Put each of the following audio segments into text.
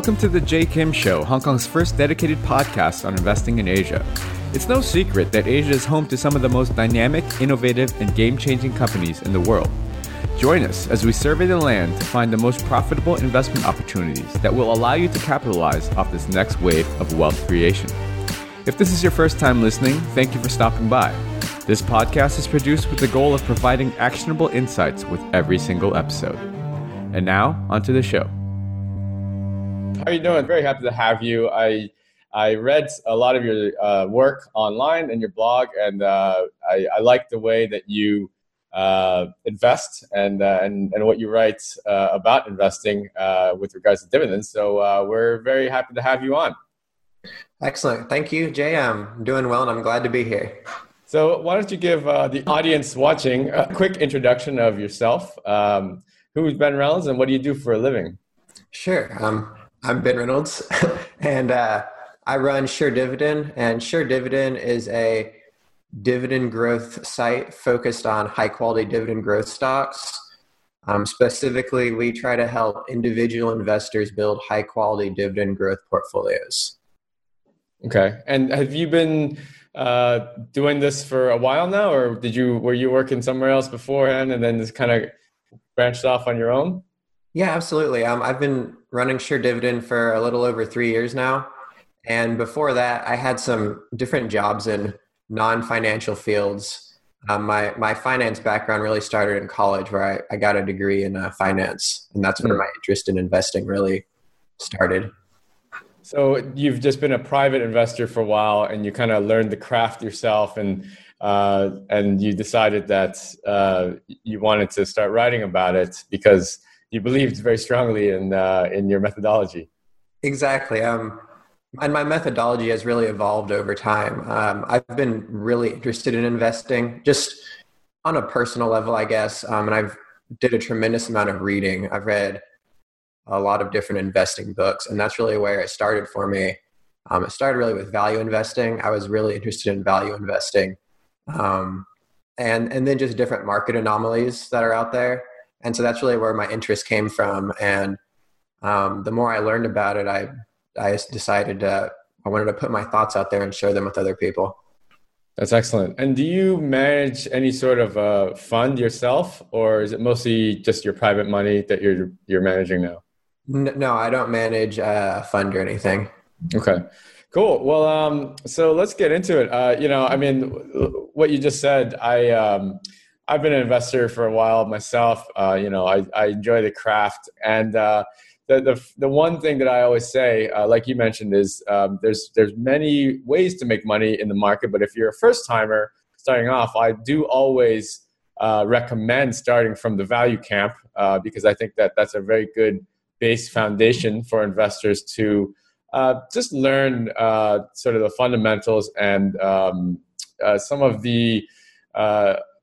Welcome to the Jay Kim Show, Hong Kong's first dedicated podcast on investing in Asia. It's no secret that Asia is home to some of the most dynamic, innovative, and game changing companies in the world. Join us as we survey the land to find the most profitable investment opportunities that will allow you to capitalize off this next wave of wealth creation. If this is your first time listening, thank you for stopping by. This podcast is produced with the goal of providing actionable insights with every single episode. And now, onto the show. How are you doing? Very happy to have you. I I read a lot of your uh, work online and your blog, and uh, I, I, like the way that you uh, invest and, uh, and and what you write uh, about investing uh, with regards to dividends. So we're very happy to have you on. Excellent, thank you, Jay. I'm doing well, and I'm glad to be here. So why don't you give the audience watching a quick introduction of yourself? Um, who's Ben Reynolds, and what do you do for a living? Sure. Um, I'm Ben Reynolds, and uh, I run Sure Dividend. And Sure Dividend is a dividend growth site focused on high quality dividend growth stocks. Um, specifically, we try to help individual investors build high quality dividend growth portfolios. Okay, and have you been uh, doing this for a while now, or did you were you working somewhere else beforehand and then just kind of branched off on your own? Yeah, absolutely. Um, I've been running Sure Dividend for a little over three years now. And before that, I had some different jobs in non financial fields. Um, my, my finance background really started in college, where I, I got a degree in uh, finance. And that's where mm. my interest in investing really started. So you've just been a private investor for a while, and you kind of learned the craft yourself, and uh, and you decided that uh, you wanted to start writing about it because you believed very strongly in uh, in your methodology. Exactly. Um, and my methodology has really evolved over time. Um, I've been really interested in investing, just on a personal level, I guess. Um, and I've did a tremendous amount of reading. I've read a lot of different investing books, and that's really where it started for me. Um, it started really with value investing. I was really interested in value investing, um, and and then just different market anomalies that are out there and so that's really where my interest came from. And um, the more i learned about it i i decided uh, i wanted to put my thoughts out there and share them with other people. That's excellent. And do you manage any sort of uh, fund yourself or is it mostly just your private money that you're you're managing now? No i don't manage a fund or anything. Okay. Cool. Well um, so let's get into it. Uh, you know i mean what you just said i um, I've been an investor for a while myself. Uh, you know, I, I enjoy the craft, and uh, the, the the one thing that I always say, uh, like you mentioned, is um, there's there's many ways to make money in the market, but if you're a first timer starting off, I do always uh, recommend starting from the value camp uh, because I think that that's a very good base foundation for investors to uh, just learn sort of the fundamentals and um, some of the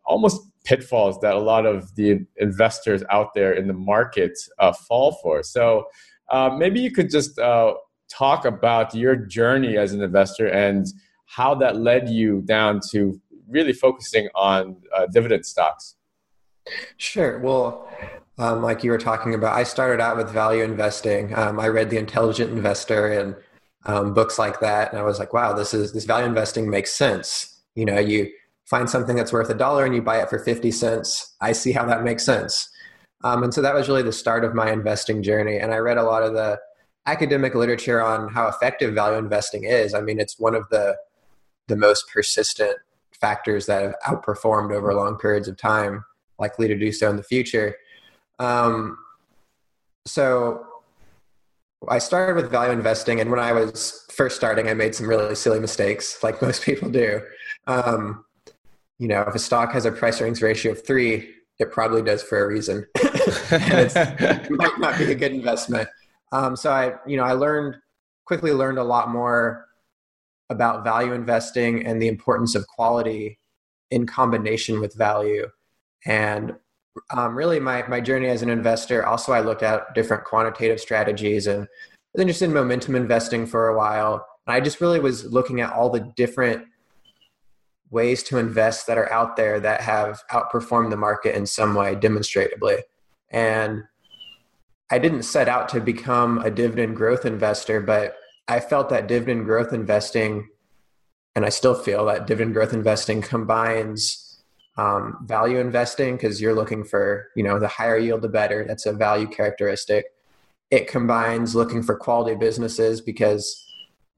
almost pitfalls that a lot of the investors out there in the market uh, fall for. So uh, maybe you could just uh, talk about your journey as an investor and how that led you down to really focusing on uh, dividend stocks. Sure. Well, um, like you were talking about, I started out with value investing. Um, I read The Intelligent Investor and um, books like that, and I was like, "Wow, this is this value investing makes sense." You know, you find something that's worth a dollar and you buy it for 50 cents. I see how that makes sense. Um, and so that was really the start of my investing journey. And I read a lot of the academic literature on how effective value investing is. I mean, it's one of the the most persistent factors that have outperformed over long periods of time, likely to do so in the future. Um, so I started with value investing, and when I was first starting, I made some really silly mistakes, like most people do. Um, you know, if a stock has a price earnings ratio of three, it probably does for a reason. it might not be a good investment. Um, so I, you know, I learned quickly learned a lot more about value investing and the importance of quality in combination with value. And um, really, my my journey as an investor. Also, I looked at different quantitative strategies and was interested in momentum investing for a while. And I just really was looking at all the different ways to invest that are out there that have outperformed the market in some way demonstrably. And I didn't set out to become a dividend growth investor, but I felt that dividend growth investing, and I still feel that dividend growth investing combines um, value investing because you're looking for you know the higher yield the better. That's a value characteristic. It combines looking for quality businesses because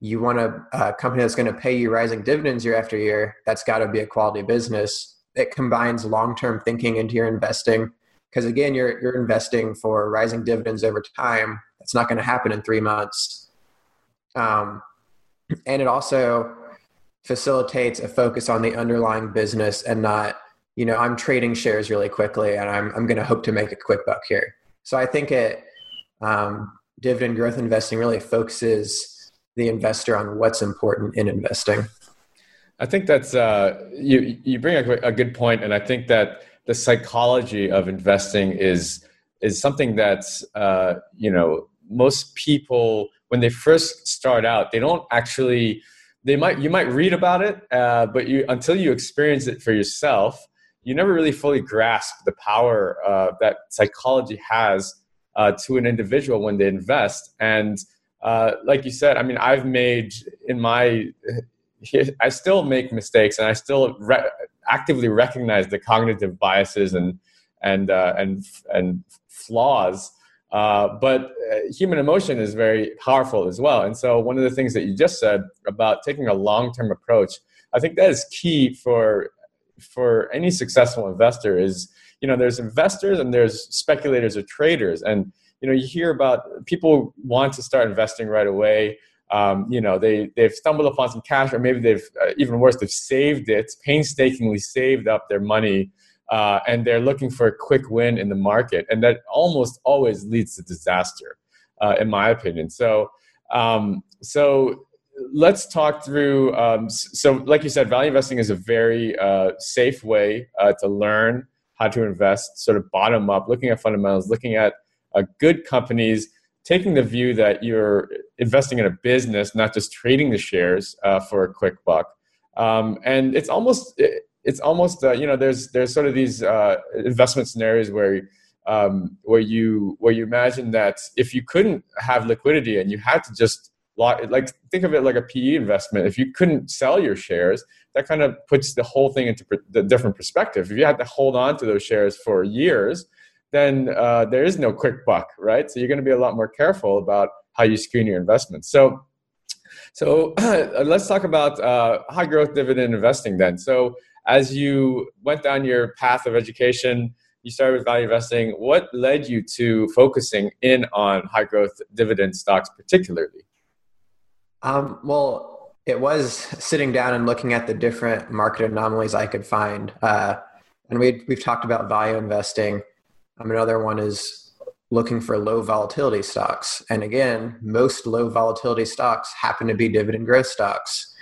you want a, a company that's going to pay you rising dividends year after year. That's got to be a quality business. that combines long term thinking into your investing because again you're you're investing for rising dividends over time that's not going to happen in three months um, and it also facilitates a focus on the underlying business and not you know i'm trading shares really quickly and i'm, I'm going to hope to make a quick buck here so i think it um, dividend growth investing really focuses the investor on what's important in investing. I think that's uh, you you bring a, a good point and i think that the psychology of investing is is something that's uh, you know most people when they first start out they don't actually they might you might read about it uh, but you until you experience it for yourself you never really fully grasp the power uh, that psychology has uh, to an individual when they invest. And uh, like you said i mean i've made in my i still make mistakes and i still re- actively recognize the cognitive biases and and uh, and and flaws. Uh, but uh, human emotion is very powerful as well. And so, one of the things that you just said about taking a long-term approach, I think that is key for for any successful investor. Is you know, there's investors and there's speculators or traders, and you know, you hear about people want to start investing right away. Um, you know they they've stumbled upon some cash or maybe they've uh, even worse they've saved it painstakingly saved up their money uh, and they're looking for a quick win in the market. And that almost always leads to disaster uh, in my opinion. So um, so let's talk through um, so like you said value investing is a very uh, safe way uh, to learn how to invest sort of bottom up looking at fundamentals looking at uh, good companies taking the view that you're investing in a business, not just trading the shares uh, for a quick buck. Um, and it's almost it's almost uh, you know there's there's sort of these uh, investment scenarios where um, where you where you imagine that if you couldn't have liquidity and you had to just like think of it like a PE investment. If you couldn't sell your shares, that kind of puts the whole thing into the different perspective. If you had to hold on to those shares for years, then uh, there is no quick buck, right? So you're going to be a lot more careful about how you screen your investments. So, so let's talk about uh, high growth dividend investing then. So as you went down your path of education, you started with value investing. What led you to focusing in on high growth dividend stocks particularly? Um, well, it was sitting down and looking at the different market anomalies I could find. Uh, and we we've talked about value investing um, another one is looking for low volatility stocks. And again, most low volatility stocks happen to be dividend growth stocks.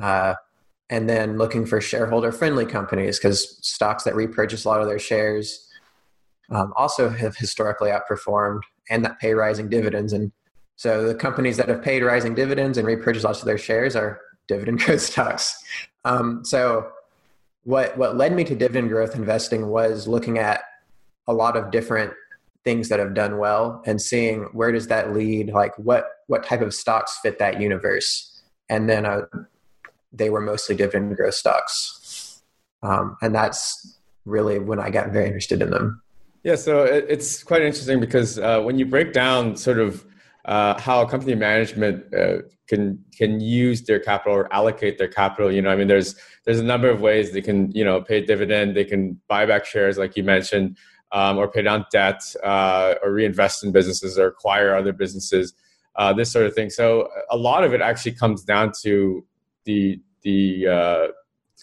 Uh, and then looking for shareholder friendly companies because stocks that repurchase a lot of their shares um, also have historically outperformed and that pay rising dividends. And so the companies that have paid rising dividends and repurchased lots of their shares are dividend growth stocks. Um, so what what led me to dividend growth investing was looking at a lot of different things that have done well and seeing where does that lead like what what type of stocks fit that universe. And then uh, they were mostly dividend growth stocks. Um, and that's really when i got very interested in them. Yeah so it's quite interesting because uh, when you break down sort of uh, how company management uh, can can use their capital or allocate their capital you know i mean there's there's a number of ways they can you know pay dividend they can buy back shares like you mentioned um, or pay down debt uh, or reinvest in businesses or acquire other businesses, uh, this sort of thing. So a lot of it actually comes down to the the uh,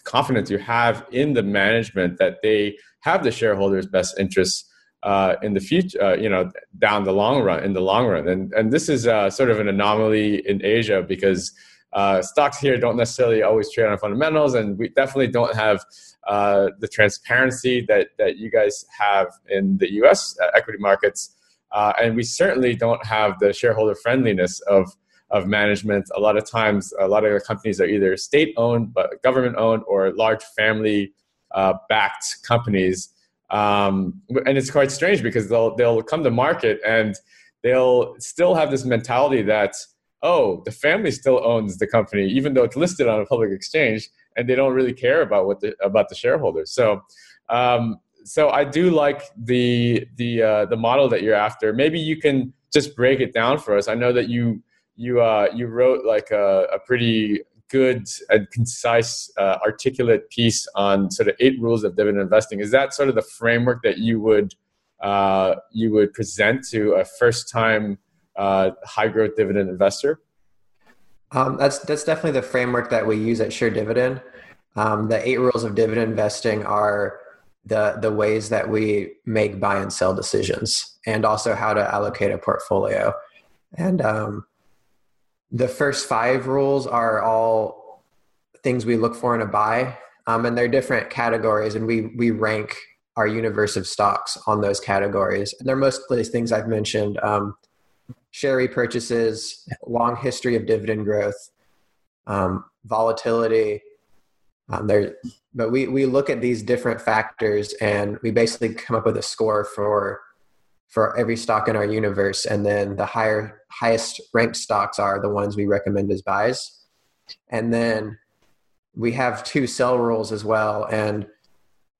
confidence you have in the management that they have the shareholders' best interests uh, in the future, uh, you know, down the long run, in the long run. And and this is uh, sort of an anomaly in Asia because uh, stocks here don't necessarily always trade on fundamentals, and we definitely don't have uh, the transparency that that you guys have in the U.S. Uh, equity markets, uh, and we certainly don't have the shareholder friendliness of of management. A lot of times, a lot of the companies are either state owned, but government owned, or large family uh, backed companies. Um, and it's quite strange because they'll they'll come to market and they'll still have this mentality that oh the family still owns the company even though it's listed on a public exchange and they don't really care about what the about the shareholders. So um, so I do like the the uh, the model that you're after. Maybe you can just break it down for us. I know that you you uh, you wrote like a, a pretty good and concise, uh, articulate piece on sort of eight rules of dividend investing. Is that sort of the framework that you would uh, you would present to a first time uh, high growth dividend investor? Um, that's that's definitely the framework that we use at Sure Dividend. Um, the eight rules of dividend investing are the the ways that we make buy and sell decisions, and also how to allocate a portfolio. And um, the first five rules are all things we look for in a buy, um, and they're different categories, and we we rank our universe of stocks on those categories. And they're mostly things I've mentioned: um, share repurchases, long history of dividend growth, um, volatility. Um, there, but we we look at these different factors, and we basically come up with a score for for every stock in our universe. And then the higher highest ranked stocks are the ones we recommend as buys. And then we have two sell rules as well. And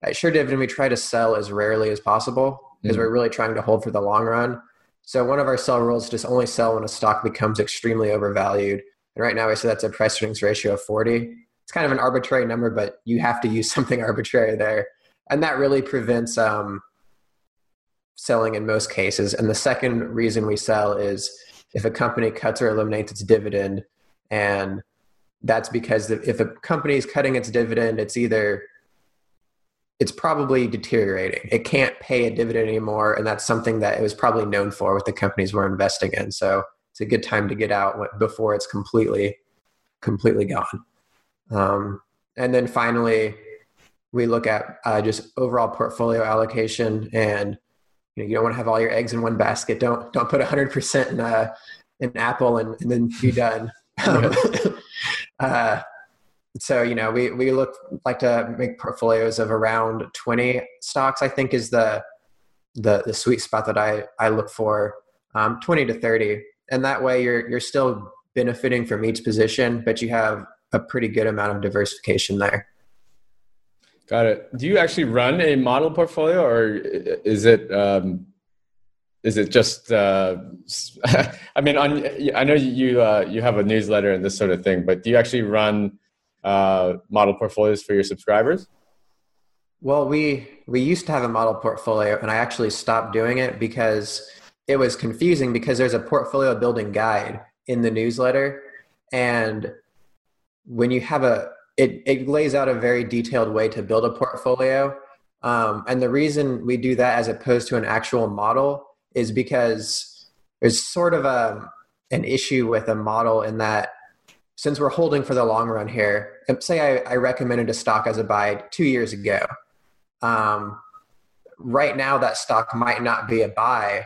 at sure dividend we try to sell as rarely as possible because mm-hmm. we're really trying to hold for the long run so one of our sell rules is just only sell when a stock becomes extremely overvalued and right now we say that's a price earnings ratio of 40 it's kind of an arbitrary number but you have to use something arbitrary there and that really prevents um, selling in most cases. And the second reason we sell is if a company cuts or eliminates its dividend. And that's because if a company is cutting its dividend, it's either it's probably deteriorating. It can't pay a dividend anymore, and that's something that it was probably known for with the companies we're investing in. So it's a good time to get out before it's completely, completely gone. Um, and then finally, we look at uh, just overall portfolio allocation and you, know, you don't want to have all your eggs in one basket. Don't don't put 100% in uh, in Apple and, and then be done. Um, uh, so you know, we we look like to make portfolios of around 20 stocks. I think is the the the sweet spot that I I look for. Um, 20 to 30, and that way you're you're still benefiting from each position, but you have a pretty good amount of diversification there. Got it. Do you actually run a model portfolio, or is it um, is it just? Uh, I mean, on, I know you uh, you have a newsletter and this sort of thing, but do you actually run uh, model portfolios for your subscribers? Well, we we used to have a model portfolio, and I actually stopped doing it because it was confusing. Because there's a portfolio building guide in the newsletter, and when you have a it, it lays out a very detailed way to build a portfolio. Um, and the reason we do that as opposed to an actual model is because there's sort of a, an issue with a model in that since we're holding for the long run here, say I, I recommended a stock as a buy two years ago. Um, right now, that stock might not be a buy,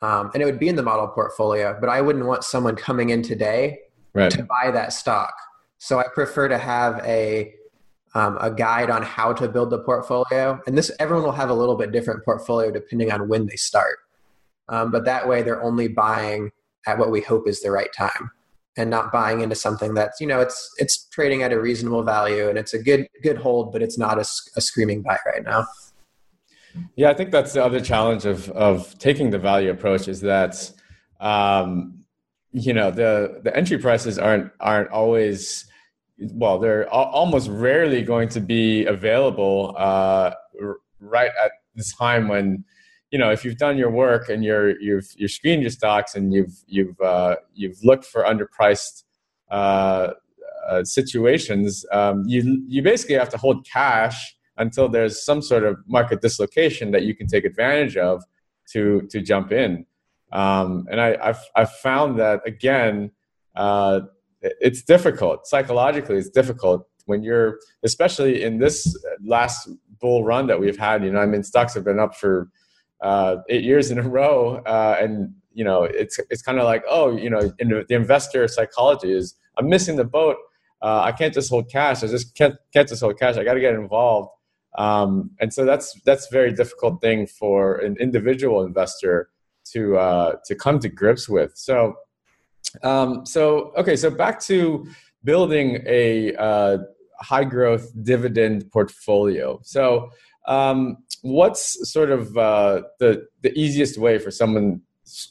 um, and it would be in the model portfolio, but I wouldn't want someone coming in today right. to buy that stock. So I prefer to have a um, a guide on how to build the portfolio, and this everyone will have a little bit different portfolio depending on when they start. Um, but that way, they're only buying at what we hope is the right time, and not buying into something that's you know it's it's trading at a reasonable value and it's a good good hold, but it's not a, a screaming buy right now. Yeah, I think that's the other challenge of of taking the value approach is that um, you know the the entry prices aren't aren't always well, they're almost rarely going to be available uh, right at the time when you know if you've done your work and you're you've you've screened your stocks and you've you've uh, you've looked for underpriced uh, uh, situations, um, you you basically have to hold cash until there's some sort of market dislocation that you can take advantage of to to jump in. Um, and I, I've I've found that again. Uh, it's difficult psychologically it's difficult when you're especially in this last bull run that we've had you know i mean stocks have been up for uh, eight years in a row uh, and you know it's it's kind of like oh you know the investor psychology is i'm missing the boat uh, i can't just hold cash i just can't, can't just hold cash i got to get involved Um, and so that's that's a very difficult thing for an individual investor to uh, to come to grips with. So, um, so okay, so back to building a uh, high growth dividend portfolio. So, um, what's sort of uh, the the easiest way for someone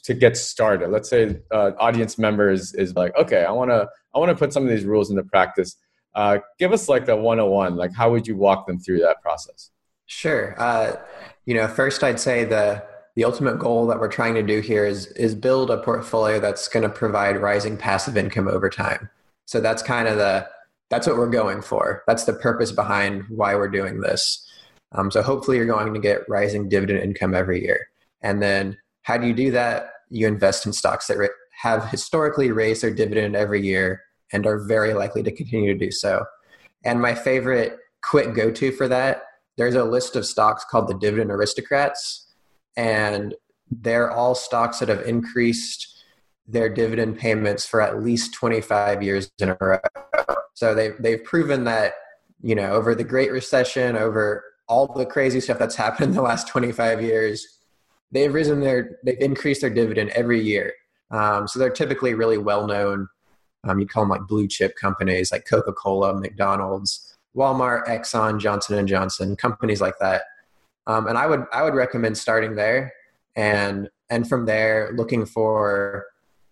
to get started? Let's say uh, audience members is like, okay, I want to I want to put some of these rules into practice. Uh, give us like the 101. Like, how would you walk them through that process? Sure. Uh, you know, first I'd say the the ultimate goal that we're trying to do here is is build a portfolio that's going to provide rising passive income over time. So that's kind of the that's what we're going for. That's the purpose behind why we're doing this. Um, so hopefully you're going to get rising dividend income every year. And then how do you do that? You invest in stocks that have historically raised their dividend every year and are very likely to continue to do so. And my favorite quick go to for that, there's a list of stocks called the Dividend Aristocrats. And they're all stocks that have increased their dividend payments for at least 25 years in a row. So they've, they've proven that, you know, over the Great Recession, over all the crazy stuff that's happened in the last 25 years, they've risen their, they've increased their dividend every year. Um, so they're typically really well known. Um, you call them like blue chip companies like Coca Cola, McDonald's, Walmart, Exxon, Johnson and Johnson, companies like that. Um, and I would I would recommend starting there, and and from there looking for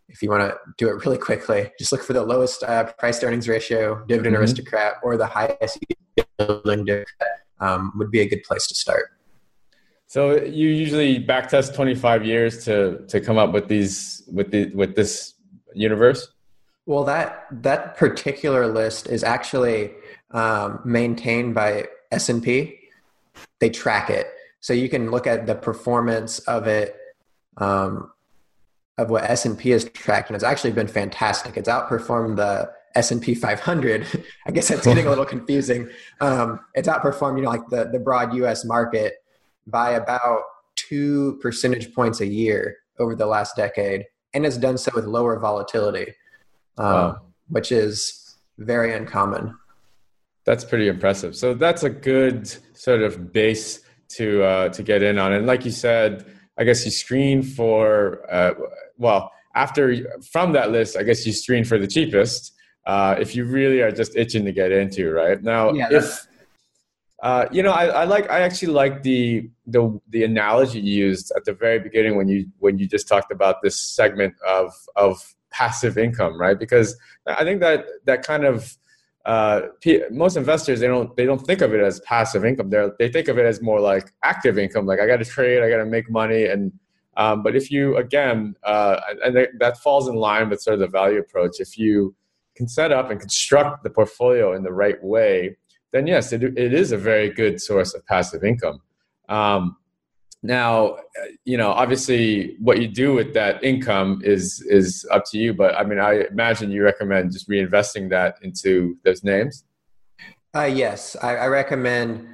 if you want to do it really quickly, just look for the lowest uh, price earnings ratio, dividend mm-hmm. aristocrat, or the highest yielding dividend um, would be a good place to start. So you usually backtest 25 years to to come up with these with the with this universe. Well, that that particular list is actually um, maintained by S and P. They track it, so you can look at the performance of it um, of what S and P has tracked, and it's actually been fantastic. It's outperformed the S and P 500. I guess that's getting a little confusing. Um, it's outperformed, you know, like the the broad U.S. market by about two percentage points a year over the last decade, and has done so with lower volatility, um, wow. which is very uncommon. That's pretty impressive. So that's a good sort of base to uh, to get in on, and like you said I guess you screen for uh, well after from that list. I guess you screen for the cheapest uh, if you really are just itching to get into right now. Yeah, if uh, you know, I, I, like I actually like the the the analogy you used at the very beginning when you when you just talked about this segment of of passive income, right? Because I think that that kind of uh, most investors they don't they don't think of it as passive income. They they think of it as more like active income. Like I got to trade, I got to make money, and um, but if you again, uh, and that falls in line with sort of the value approach. If you can set up and construct the portfolio in the right way, then yes, it, it is a very good source of passive income. Um, now, you know, obviously, what you do with that income is is up to you. But I mean, I imagine you recommend just reinvesting that into those names. Uh, yes, I, I recommend.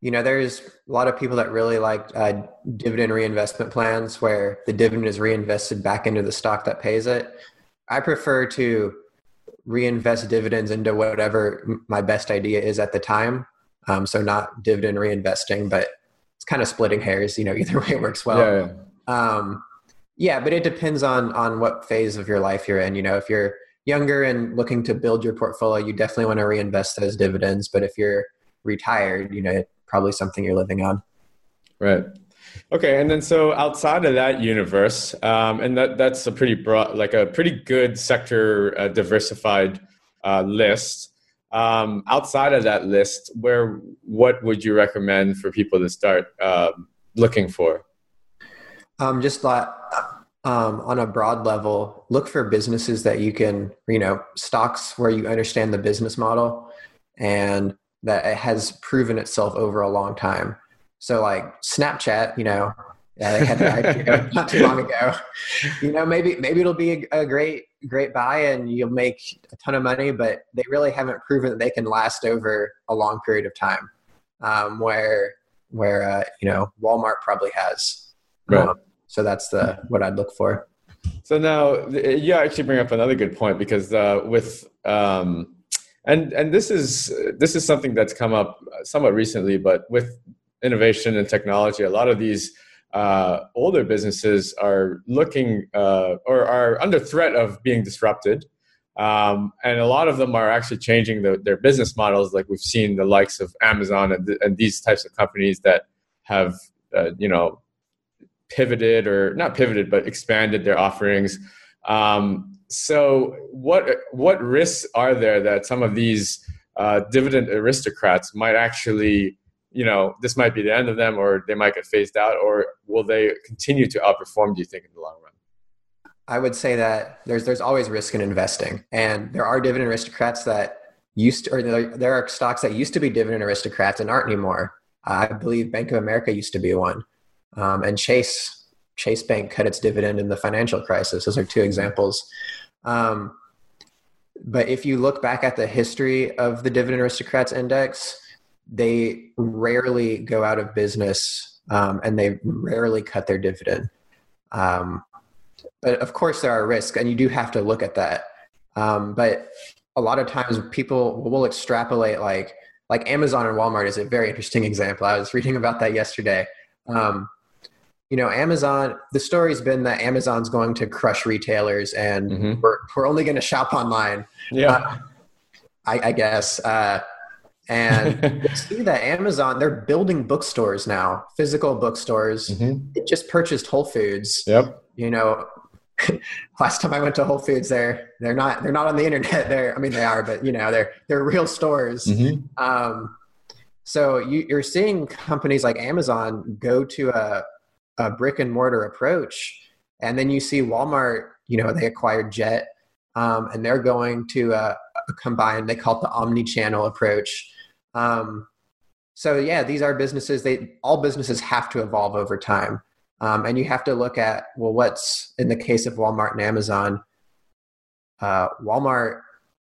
You know, there's a lot of people that really like uh, dividend reinvestment plans where the dividend is reinvested back into the stock that pays it. I prefer to reinvest dividends into whatever my best idea is at the time. Um, so not dividend reinvesting, but it's kind of splitting hairs. You know, either way works well. Yeah, yeah. Um, yeah, but it depends on on what phase of your life you're in. You know, if you're younger and looking to build your portfolio, you definitely want to reinvest those dividends. But if you're retired, you know, probably something you're living on. Right. Okay, and then so outside of that universe, um, and that that's a pretty broad, like a pretty good sector uh, diversified uh, list. Um, outside of that list, where what would you recommend for people to start uh, looking for? Um, just like um, on a broad level, look for businesses that you can, you know, stocks where you understand the business model and that it has proven itself over a long time. So, like Snapchat, you know, yeah, they had the IPO not too long ago. You know, maybe maybe it'll be a, a, great great buy and you'll make a ton of money, but they really haven't proven that they can last over a long period of time. Um, where where uh, you know Walmart probably has. Right. Um, so that's the what I'd look for. So now you actually bring up another good point because uh, with um, and and this is this is something that's come up somewhat recently, but with innovation and technology, a lot of these uh, older businesses are looking uh, or are under threat of being disrupted. Um, and a lot of them are actually changing the, their business models. Like we've seen the likes of Amazon and, and these types of companies that have, uh, you know, pivoted or not pivoted, but expanded their offerings. Um, so, what what risks are there that some of these uh, dividend aristocrats might actually you know this might be the end of them or they might get phased out or will they continue to outperform do you think in the long run? I would say that there's there's always risk in investing. And there are dividend aristocrats that used to, or there are stocks that used to be dividend aristocrats and aren't anymore. I believe bank of america used to be one. Um, and chase chase bank cut its dividend in the financial crisis. Those are two examples. Um, but if you look back at the history of the dividend aristocrats index they rarely go out of business um, and they rarely cut their dividend. Um, but of course, there are risks, and you do have to look at that. Um, but a lot of times, people will extrapolate like like Amazon and Walmart is a very interesting example. I was reading about that yesterday. Um, you know, Amazon. The story's been that Amazon's going to crush retailers, and mm-hmm. we're we're only going to shop online. Yeah, uh, I, I, guess. Uh, and you see that Amazon, they're building bookstores now, physical bookstores. Mm-hmm. It just purchased Whole Foods. Yep. You know, last time I went to Whole Foods, they're they're not they're not on the internet. They're I mean they are, but you know they're they're real stores. Mm-hmm. Um, so you, you're seeing companies like Amazon go to a a brick and mortar approach, and then you see Walmart. You know they acquired Jet, um, and they're going to a combined. They call it the omni-channel approach um, so yeah, these are businesses. They all businesses have to evolve over time, um, and you have to look at well, what's in the case of Walmart and Amazon. Uh, Walmart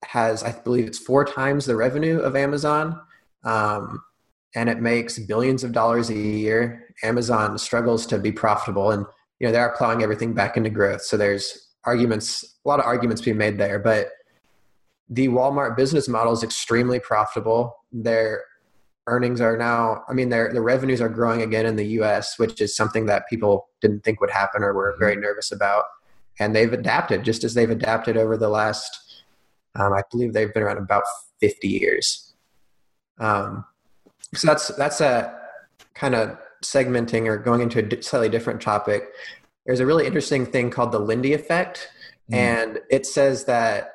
has, I believe, it's four times the revenue of Amazon, um, and it makes billions of dollars a year. Amazon struggles to be profitable, and you know they are plowing everything back into growth. So there's arguments, a lot of arguments being made there, but the Walmart business model is extremely profitable. Their earnings are now, I mean, their the revenues are growing again in the U.S., which is something that people didn't think would happen or were very nervous about. And they've adapted, just as they've adapted over the last, um, I believe they've been around about 50 years. Um, so that's that's a kind of segmenting or going into a slightly different topic. There's a really interesting thing called the Lindy effect, mm. and it says that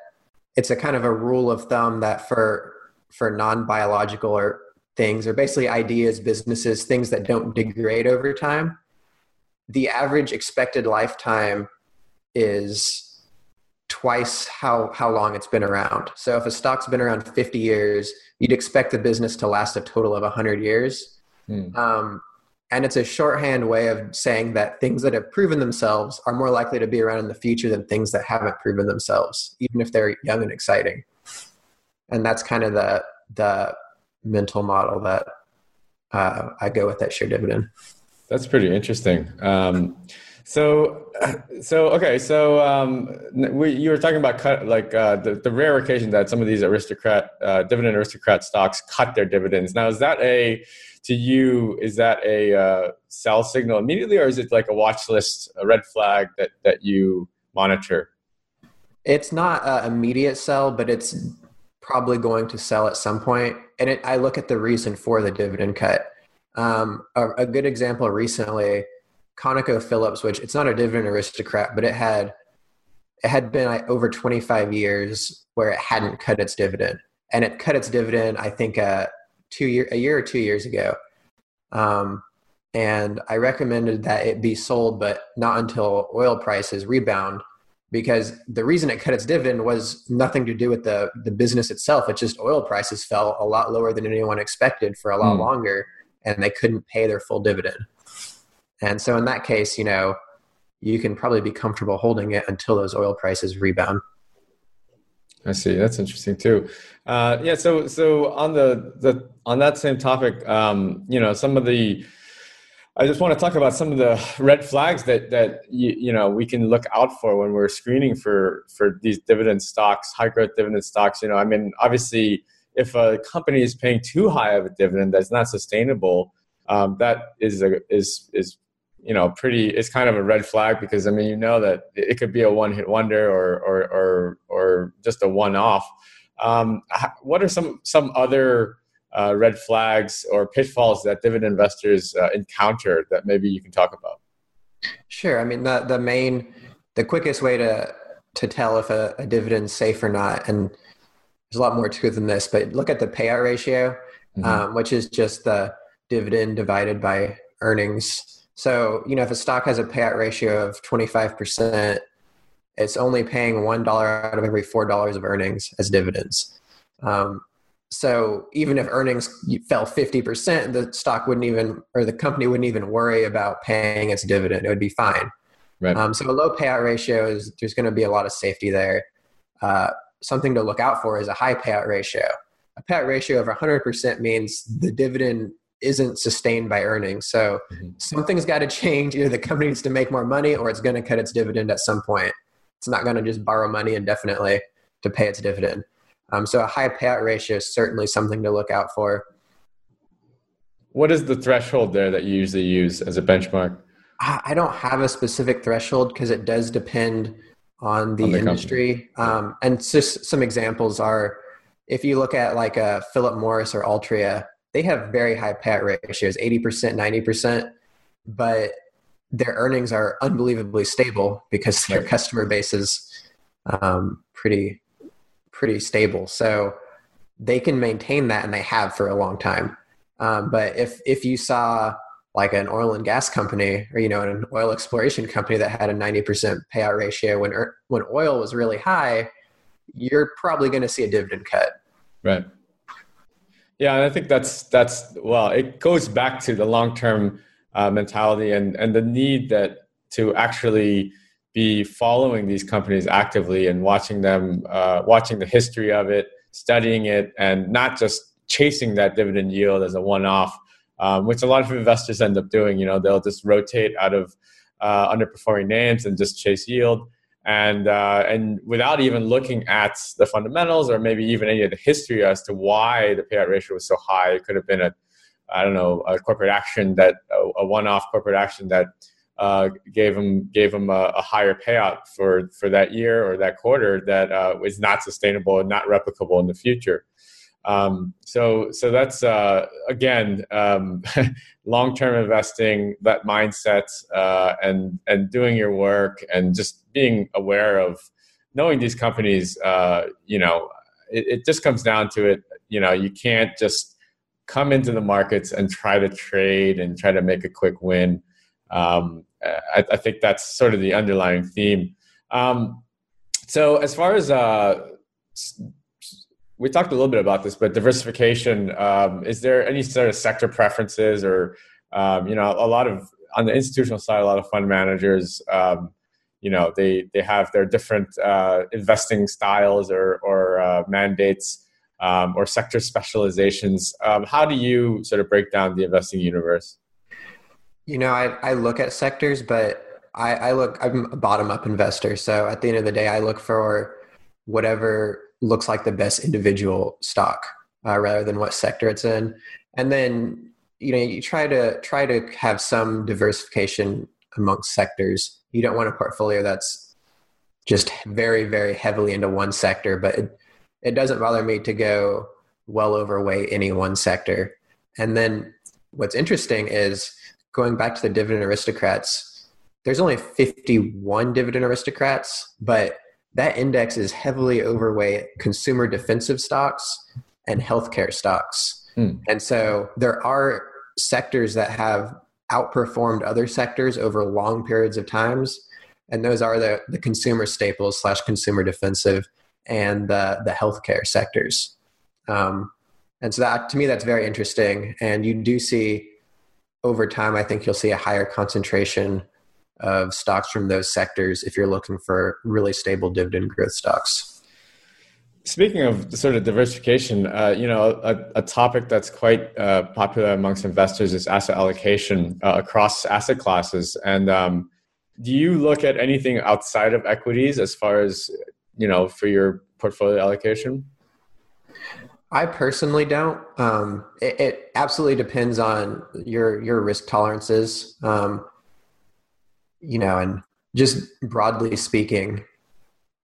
it's a kind of a rule of thumb that for for non-biological or things or basically ideas businesses things that don't degrade over time the average expected lifetime is twice how how long it's been around so if a stock's been around 50 years you'd expect the business to last a total of 100 years hmm. um, and it's a shorthand way of saying that things that have proven themselves are more likely to be around in the future than things that haven't proven themselves, even if they're young and exciting. And that's kind of the the mental model that uh, I go with that Sure Dividend. That's pretty interesting. Um, so, so okay, so um, we, you were talking about cut like uh, the, the rare occasion that some of these aristocrat uh, dividend aristocrat stocks cut their dividends. Now, is that a to you is that a uh, sell signal immediately, or is it like a watch list, a red flag that that you monitor? It's not an immediate sell, but it's probably going to sell at some point. And it, I look at the reason for the dividend cut. Um, a, a good example recently, ConocoPhillips, which it's not a dividend aristocrat, but it had it had been like, over 25 years where it hadn't cut its dividend, and it cut its dividend. I think uh, two year a year or two years ago. Um, and I recommended that it be sold, but not until oil prices rebound, because the reason it cut its dividend was nothing to do with the the business itself. It's just oil prices fell a lot lower than anyone expected for a lot mm. longer, and they couldn't pay their full dividend. And so in that case, you know, you can probably be comfortable holding it until those oil prices rebound. I see. That's interesting too. Uh, yeah. So, so on the the on that same topic, um, you know, some of the I just want to talk about some of the red flags that that you, you know we can look out for when we're screening for for these dividend stocks, high growth dividend stocks. You know, I mean, obviously, if a company is paying too high of a dividend that's not sustainable, um, that is a, is is you know pretty. It's kind of a red flag because I mean, you know that it could be a one hit wonder or or or or just a one off. Um, what are some some other uh, red flags or pitfalls that dividend investors uh, encounter that maybe you can talk about? Sure. I mean, the the main, the quickest way to to tell if a, a dividend's safe or not, and there's a lot more to it than this, but look at the payout ratio, mm-hmm. um, which is just the dividend divided by earnings. So, you know, if a stock has a payout ratio of 25%, it's only paying $1 out of every $4 of earnings as dividends. Um, so even if earnings fell 50%, the stock wouldn't even, or the company wouldn't even worry about paying its dividend. It would be fine. Right. Um, so a low payout ratio is, there's going to be a lot of safety there. Uh, something to look out for is a high payout ratio. A payout ratio of 100% means the dividend isn't sustained by earnings. So mm-hmm. something's got to change. Either the company needs to make more money or it's going to cut its dividend at some point. It's not going to just borrow money indefinitely to pay its dividend. Um, so a high payout ratio is certainly something to look out for. What is the threshold there that you usually use as a benchmark? I don't have a specific threshold because it does depend on the, on the industry. Um, and just some examples are if you look at like a Philip Morris or Altria, they have very high payout ratios 80%, 90%, but their earnings are unbelievably stable because their customer base is um, pretty pretty stable. So they can maintain that, and they have for a long time. Um, but if if you saw like an oil and gas company, or you know, an oil exploration company that had a ninety percent payout ratio when when oil was really high, you're probably going to see a dividend cut. Right. Yeah, and I think that's that's well, it goes back to the long term uh, mentality and and the need that to actually be following these companies actively and watching them, uh, watching the history of it, studying it, and not just chasing that dividend yield as a one-off, um, which a lot of investors end up doing. You know, they'll just rotate out of uh, underperforming names and just chase yield, and uh, and without even looking at the fundamentals or maybe even any of the history as to why the payout ratio was so high. It could have been a I don't know a corporate action that a, one-off corporate action that uh, gave them gave them a, a, higher payout for for that year or that quarter that uh, was not sustainable and not replicable in the future. Um, so so that's uh, again um, long term investing, that mindset, uh, and and doing your work and just being aware of knowing these companies. Uh, you know, it, it just comes down to it. You know, you can't just come into the markets and try to trade and try to make a quick win. Um, I, I, think that's sort of the underlying theme. Um, so as far as uh, we talked a little bit about this, but diversification, um, is there any sort of sector preferences or, um, you know, a lot of, on the institutional side, a lot of fund managers, um, you know, they, they have their different uh, investing styles or, or uh, mandates um, or sector specializations. Um, how do you sort of break down the investing universe? You know, I, I look at sectors, but I, I look, I'm a bottom up investor. So at the end of the day, I look for whatever looks like the best individual stock uh, rather than what sector it's in. And then, you know, you try to try to have some diversification amongst sectors. You don't want a portfolio that's just very, very heavily into one sector, but it, it doesn't bother me to go well overweight any one sector. And then what's interesting is going back to the dividend aristocrats, there's only 51 dividend aristocrats, but that index is heavily overweight consumer defensive stocks and healthcare stocks. Hmm. And so there are sectors that have outperformed other sectors over long periods of times. And those are the, the consumer staples slash consumer defensive and the, the healthcare sectors. Um, and so that to me, that's very interesting. And you do see over time, I think you'll see a higher concentration of stocks from those sectors if you're looking for really stable dividend growth stocks. Speaking of sort of diversification, uh, you know, a, a, topic that's quite uh, popular amongst investors is asset allocation uh, across asset classes. And um, do you look at anything outside of equities as far as you know for your portfolio allocation? I personally don't. Um, it, it, absolutely depends on your your risk tolerances. Um, you know, and just broadly speaking,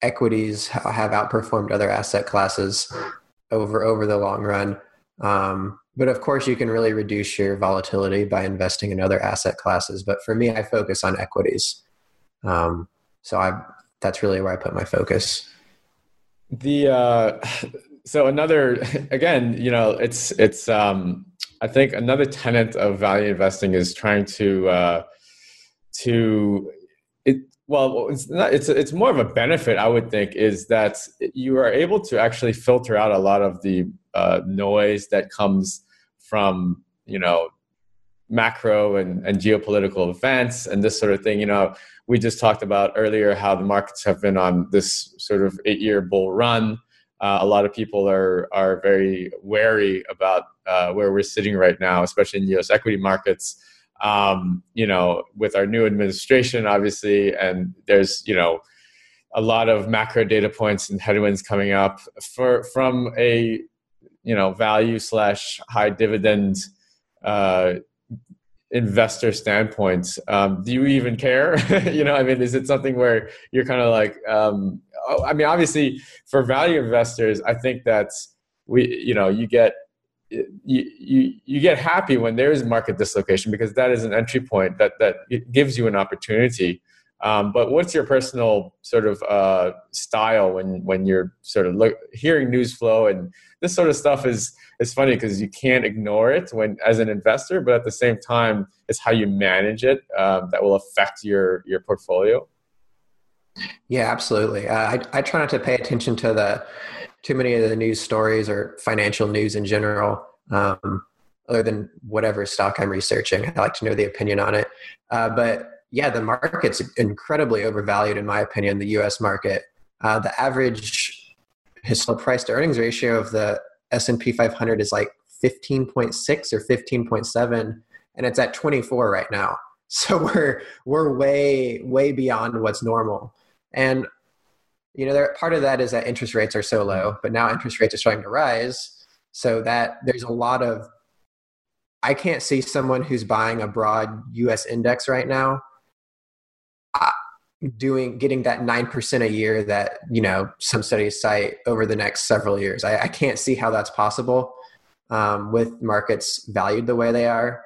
equities have outperformed other asset classes over over the long run. Um, but of course, you can really reduce your volatility by investing in other asset classes. But for me, I focus on equities. Um, so I that's really where I put my focus. The uh, so another again, you know, it's it's um, I think another tenet of value investing is trying to uh, to well it's not it's it's more of a benefit i would think is that you are able to actually filter out a lot of the uh, noise that comes from you know macro and, and geopolitical events and this sort of thing. You know we just talked about earlier how the markets have been on this sort of eight year bull run. Uh, a lot of people are are very wary about uh, where we're sitting right now especially in us equity markets um, you know, with our new administration, obviously, and there's, you know, a lot of macro data points and headwinds coming up for from a you know value slash high dividend uh, investor standpoint. Um, do you even care? you know, I mean, is it something where you're kind of like, um, oh, I mean, obviously, for value investors, I think that's we, you know, you get you, you you get happy when there is market dislocation because that is an entry point that that gives you an opportunity. Um, but what's your personal sort of uh, style when when you're sort of look, hearing news flow and this sort of stuff is is funny because you can't ignore it when as an investor, but at the same time, it's how you manage it um, that will affect your your portfolio. Yeah, absolutely. Uh, I I try not to pay attention to the too many of the news stories or financial news in general, um, other than whatever stock I'm researching. I like to know the opinion on it. Uh, but yeah, the market's incredibly overvalued, in my opinion, the US market. Uh, the average historical price to earnings ratio of the S&P 500 is like 15.6 or 15.7 and it's at 24 right now. So we're we're way way beyond what's normal. And you know, part of that is that interest rates are so low, but now interest rates are starting to rise. So that there's a lot of, I can't see someone who's buying a broad US index right now uh, doing getting that 9% a year that you know some studies cite over the next several years i, I can't see how that's possible um, with markets valued the way they are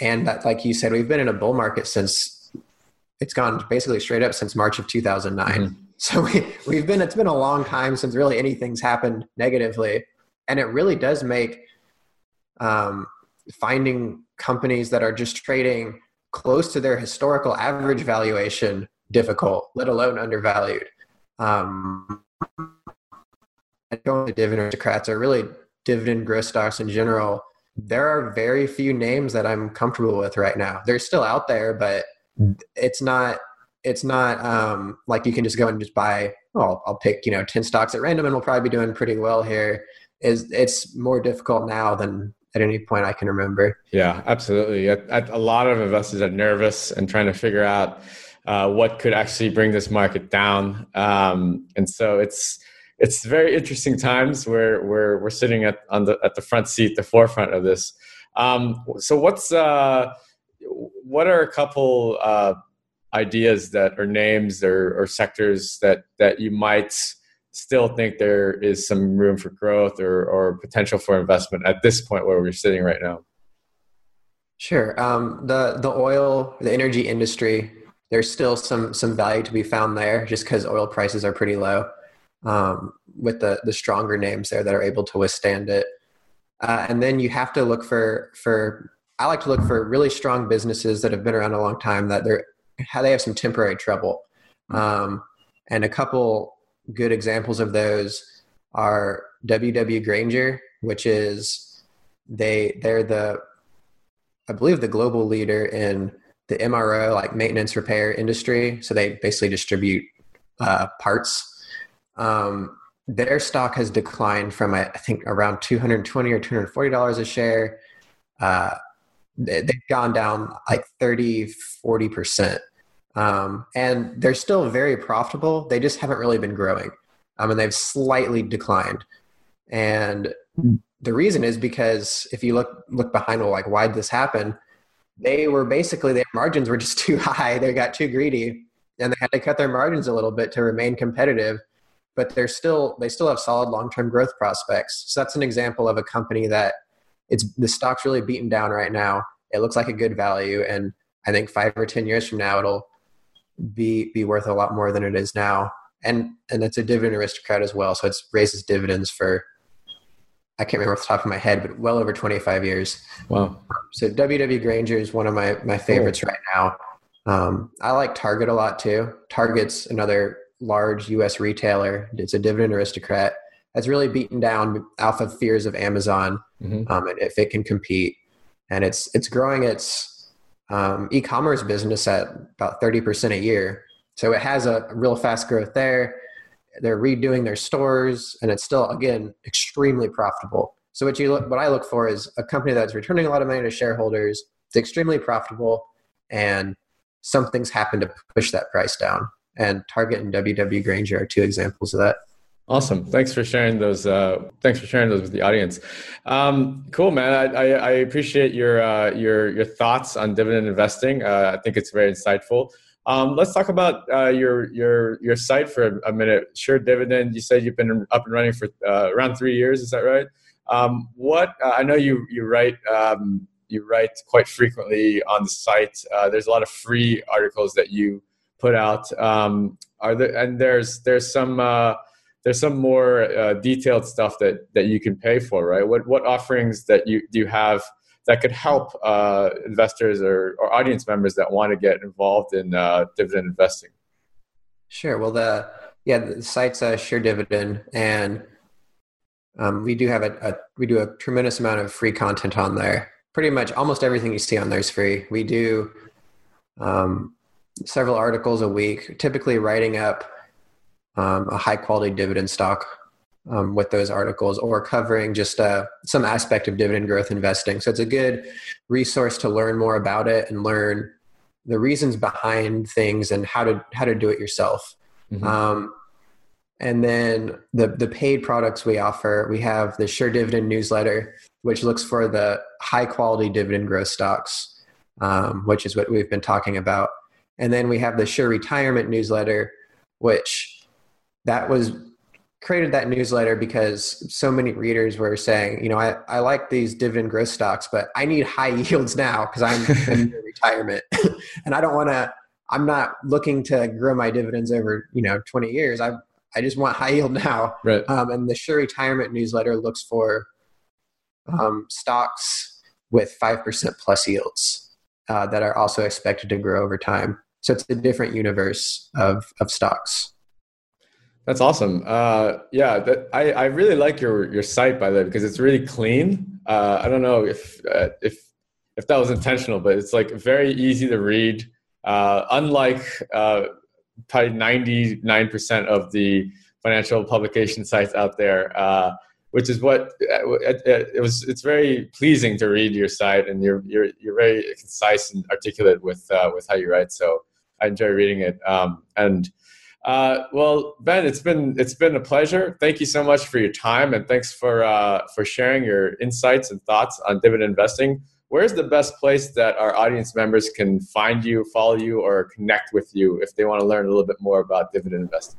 and that like you said we've been in a bull market since it's gone basically straight up since march of 2009 mm-hmm. So we, we've been, it's been a long time since really anything's happened negatively. And it really does make um, finding companies that are just trading close to their historical average valuation difficult, let alone undervalued. Um, and only dividend aristocrats are really dividend growth stocks in general. There are very few names that I'm comfortable with right now. They're still out there, but it's not it's not um, like you can just go and just buy. Well, I'll pick you know ten stocks at random, and we'll probably be doing pretty well here. Is it's more difficult now than at any point I can remember. Yeah, absolutely. a lot of investors are nervous and trying to figure out uh, what could actually bring this market down, um, and so it's it's very interesting times where we're we're sitting at on the at the front seat, the forefront of this. Um, so what's uh, what are a couple uh, ideas that or names or, or sectors that that you might still think there is some room for growth or, or potential for investment at this point where we're sitting right now? Sure. Um, the the oil, the energy industry, there's still some some value to be found there, just because oil prices are pretty low. Um, with the the stronger names there that are able to withstand it, uh, and then you have to look for for. I like to look for really strong businesses that have been around a long time that they're how they have some temporary trouble. Um, and a couple good examples of those are WW Grainger, which is they they're the I believe the global leader in the MRO like maintenance repair industry. So they basically distribute uh, parts. Um, their stock has declined from I think around 220 or 240 dollars a share. Uh, they've gone down like 30, 40 percent, um, and they're still very profitable. They just haven't really been growing, um, and they've slightly declined. And the reason is because if you look look behind, well, like why did this happen? They were basically their margins were just too high. They got too greedy, and they had to cut their margins a little bit to remain competitive but they're still they still have solid long-term growth prospects. So that's an example of a company that it's the stock's really beaten down right now. It looks like a good value, and I think five or ten years from now it'll be be worth a lot more than it is now. And and it's a dividend aristocrat as well, so it raises dividends for I can't remember off the top of my head, but well over 25 years. Wow. So WW Grainger is one of my my favorites cool. right now. Um, I like Target a lot too. Target's another large U.S. retailer. It's a dividend aristocrat. Has really beaten down alpha fears of Amazon, mm-hmm. um, and if it can compete, and it's it's growing its um, e-commerce business at about thirty percent a year. So it has a real fast growth there. They're redoing their stores, and it's still again extremely profitable. So what you look, what I look for is a company that's returning a lot of money to shareholders. It's extremely profitable, and something's happened to push that price down and Target and WW Grainger are two examples of that. Awesome. Thanks for sharing those. Uh, thanks for sharing those with the audience. Um, cool, man. I, I, I appreciate your uh, your your thoughts on dividend investing. Uh, I think it's very insightful. Um, let's talk about uh, your your your site for a, minute. Sure Dividend. You said you've been up and running for uh, around three years. Is that right? Um, what uh, I know you you write um, you write quite frequently on the site. there's a lot of free articles that you put out. Um, are there and there's there's some there's some more uh, detailed stuff that that you can pay for, right? What what offerings that you do you have that could help uh, investors or, or audience members that want to get involved in uh, dividend investing? Sure. Well, the yeah, the site's a sure dividend, and um, we do have a, a, we do a tremendous amount of free content on there. Pretty much almost everything you see on there is free. We do um, several articles a week, typically writing up um, a high quality dividend stock um, with those articles or covering just uh, some aspect of dividend growth investing. So it's a good resource to learn more about it and learn the reasons behind things and how to how to do it yourself. Mm-hmm. Um, and then the the paid products we offer, we have the Sure Dividend newsletter, which looks for the high quality dividend growth stocks, um, which is what we've been talking about. And then we have the Sure Retirement newsletter, which that was created that newsletter because so many readers were saying, you know, I, I like these dividend growth stocks, but I need high yields now because I'm in retirement and I don't want to, I'm not looking to grow my dividends over, you know, 20 years. I, I just want high yield now. Right. Um, and the Sure Retirement newsletter looks for um, stocks with 5% plus yields uh, that are also expected to grow over time. So it's a different universe of, of stocks. That's awesome. Uh, yeah, that, I, I really like your, your site by the way, because it's really clean. Uh, I don't know if, uh, if, if that was intentional, but it's like very easy to read. Uh, unlike uh, probably 99% of the financial publication sites out there, uh, which is what it, it, was. It's very pleasing to read your site, and you're you're you're very concise and articulate with with how you write. So I enjoy reading it. Um, and uh, well, Ben, it's been it's been a pleasure. Thank you so much for your time, and thanks for uh, for sharing your insights and thoughts on dividend investing. Where's the best place that our audience members can find you, follow you, or connect with you if they want to learn a little bit more about dividend investing?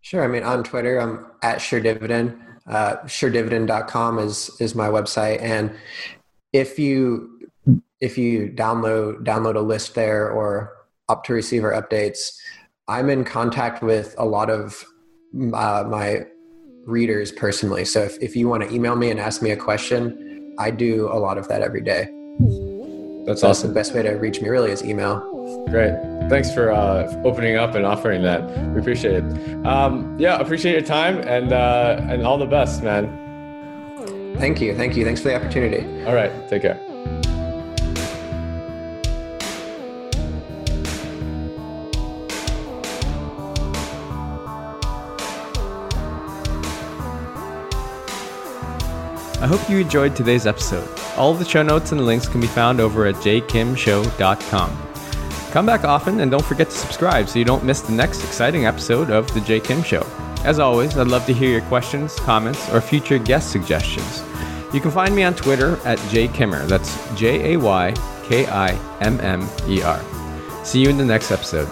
Sure. I mean, on Twitter, I'm at Sure Dividend. Uh, SureDividend.com is is my website, and if you if you download download a list there or Optoreceiver updates, I'm in contact with a lot of uh, my readers personally. So if, if you want to email me and ask me a question, I do a lot of that every day. That's so awesome. the best way to reach me really is email. Great. Thanks for uh, opening up and offering that. We appreciate it. Um, yeah, appreciate your time and uh, and all the best, man. Thank you. Thank you. Thanks for the opportunity. All right. Take care. I hope you enjoyed today's episode. All of the show notes and links can be found over at jkimshow.com. Come back often and don't forget to subscribe so you don't miss the next exciting episode of The Jay Kim Show. As always, I'd love to hear your questions, comments, or future guest suggestions. You can find me on Twitter at jaykimmer. That's J A Y K I M M E R. See you in the next episode.